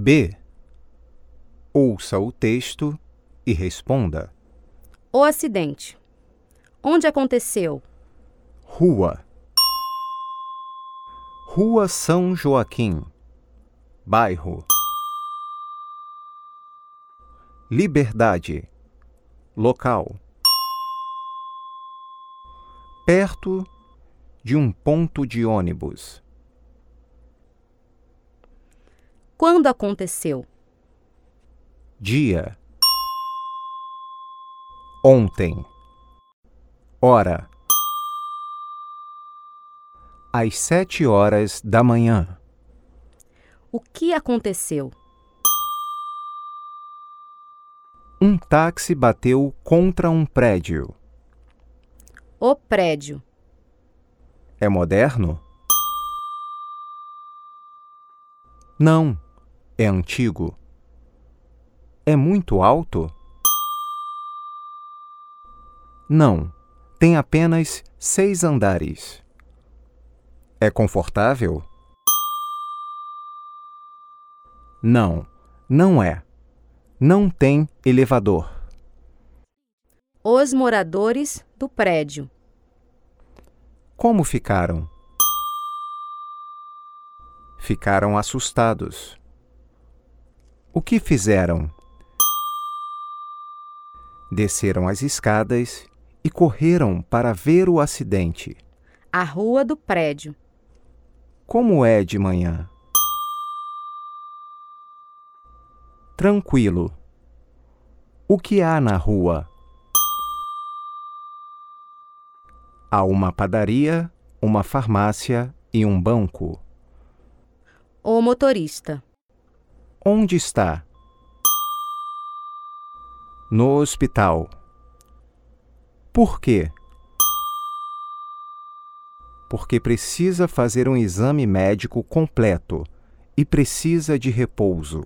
B. Ouça o texto e responda. O acidente. Onde aconteceu? Rua. Rua São Joaquim. Bairro. Liberdade. Local. Perto de um ponto de ônibus. Quando aconteceu? Dia. Ontem. Hora. Às sete horas da manhã. O que aconteceu? Um táxi bateu contra um prédio. O prédio. É moderno? Não, é antigo. É muito alto? Não, tem apenas seis andares. É confortável? Não, não é. Não tem elevador. Os moradores do prédio. Como ficaram? Ficaram assustados. O que fizeram? Desceram as escadas e correram para ver o acidente. A rua do prédio. Como é de manhã? Tranquilo. O que há na rua? Há uma padaria, uma farmácia e um banco. O motorista. Onde está? No hospital. Por quê? Porque precisa fazer um exame médico completo e precisa de repouso.